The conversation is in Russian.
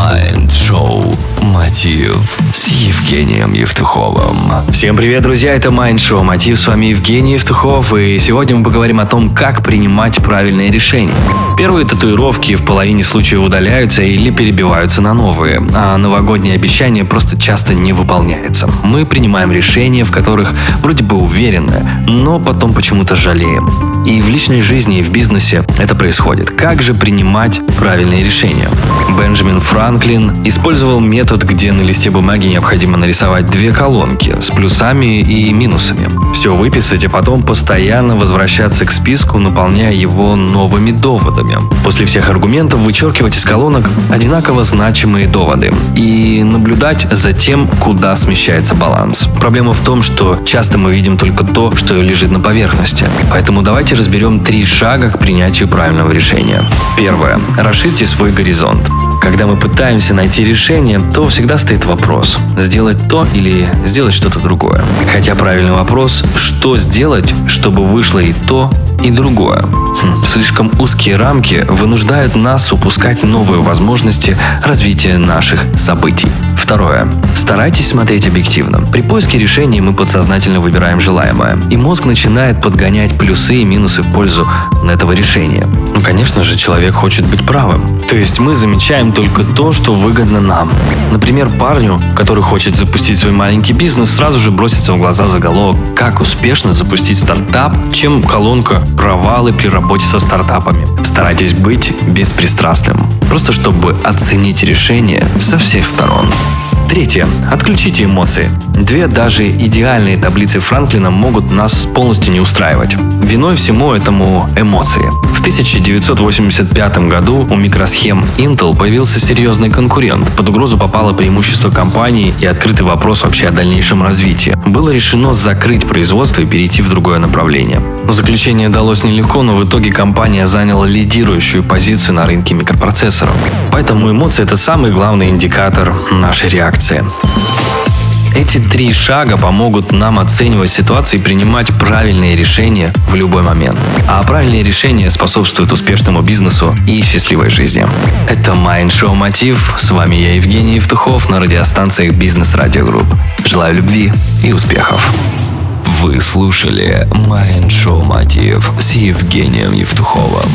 Mind Show. «Мотив» с Евгением Евтуховым. Всем привет, друзья, это Майнд-шоу «Мотив», с вами Евгений Евтухов, и сегодня мы поговорим о том, как принимать правильные решения. Первые татуировки в половине случаев удаляются или перебиваются на новые, а новогодние обещания просто часто не выполняются. Мы принимаем решения, в которых вроде бы уверены, но потом почему-то жалеем. И в личной жизни, и в бизнесе это происходит. Как же принимать правильные решения? Бенджамин Франклин использовал метод, где на листе бумаги необходимо нарисовать две колонки с плюсами и минусами. Все выписать, а потом постоянно возвращаться к списку, наполняя его новыми доводами. После всех аргументов вычеркивать из колонок одинаково значимые доводы и наблюдать за тем, куда смещается баланс. Проблема в том, что часто мы видим только то, что лежит на поверхности. Поэтому давайте разберем три шага к принятию правильного решения. Первое. Расширьте свой горизонт. Когда мы пытаемся найти решение, то всегда стоит вопрос, сделать то или сделать что-то другое. Хотя правильный вопрос, что сделать, чтобы вышло и то, и другое. Слишком узкие рамки вынуждают нас упускать новые возможности развития наших событий. Второе. Старайтесь смотреть объективно. При поиске решений мы подсознательно выбираем желаемое, и мозг начинает подгонять плюсы и минусы в пользу этого решения. Ну, конечно же, человек хочет быть правым. То есть мы замечаем только то, что выгодно нам. Например, парню, который хочет запустить свой маленький бизнес, сразу же бросится в глаза заголовок «Как успешно запустить стартап», чем колонка «Провалы при работе со стартапами». Старайтесь быть беспристрастным, просто чтобы оценить решение со всех сторон. Третье. Отключите эмоции. Две даже идеальные таблицы Франклина могут нас полностью не устраивать. Виной всему этому эмоции. В 1985 году у микросхем Intel появился серьезный конкурент. Под угрозу попало преимущество компании и открытый вопрос вообще о дальнейшем развитии. Было решено закрыть производство и перейти в другое направление. Заключение далось нелегко, но в итоге компания заняла лидирующую позицию на рынке микропроцессоров. Поэтому эмоции – это самый главный индикатор нашей реакции. Эти три шага помогут нам оценивать ситуации и принимать правильные решения в любой момент. А правильные решения способствуют успешному бизнесу и счастливой жизни. Это Mind Show Мотив. С вами я, Евгений Евтухов, на радиостанциях Бизнес Радио Групп. Желаю любви и успехов. Вы слушали Mind Show Мотив с Евгением Евтуховым.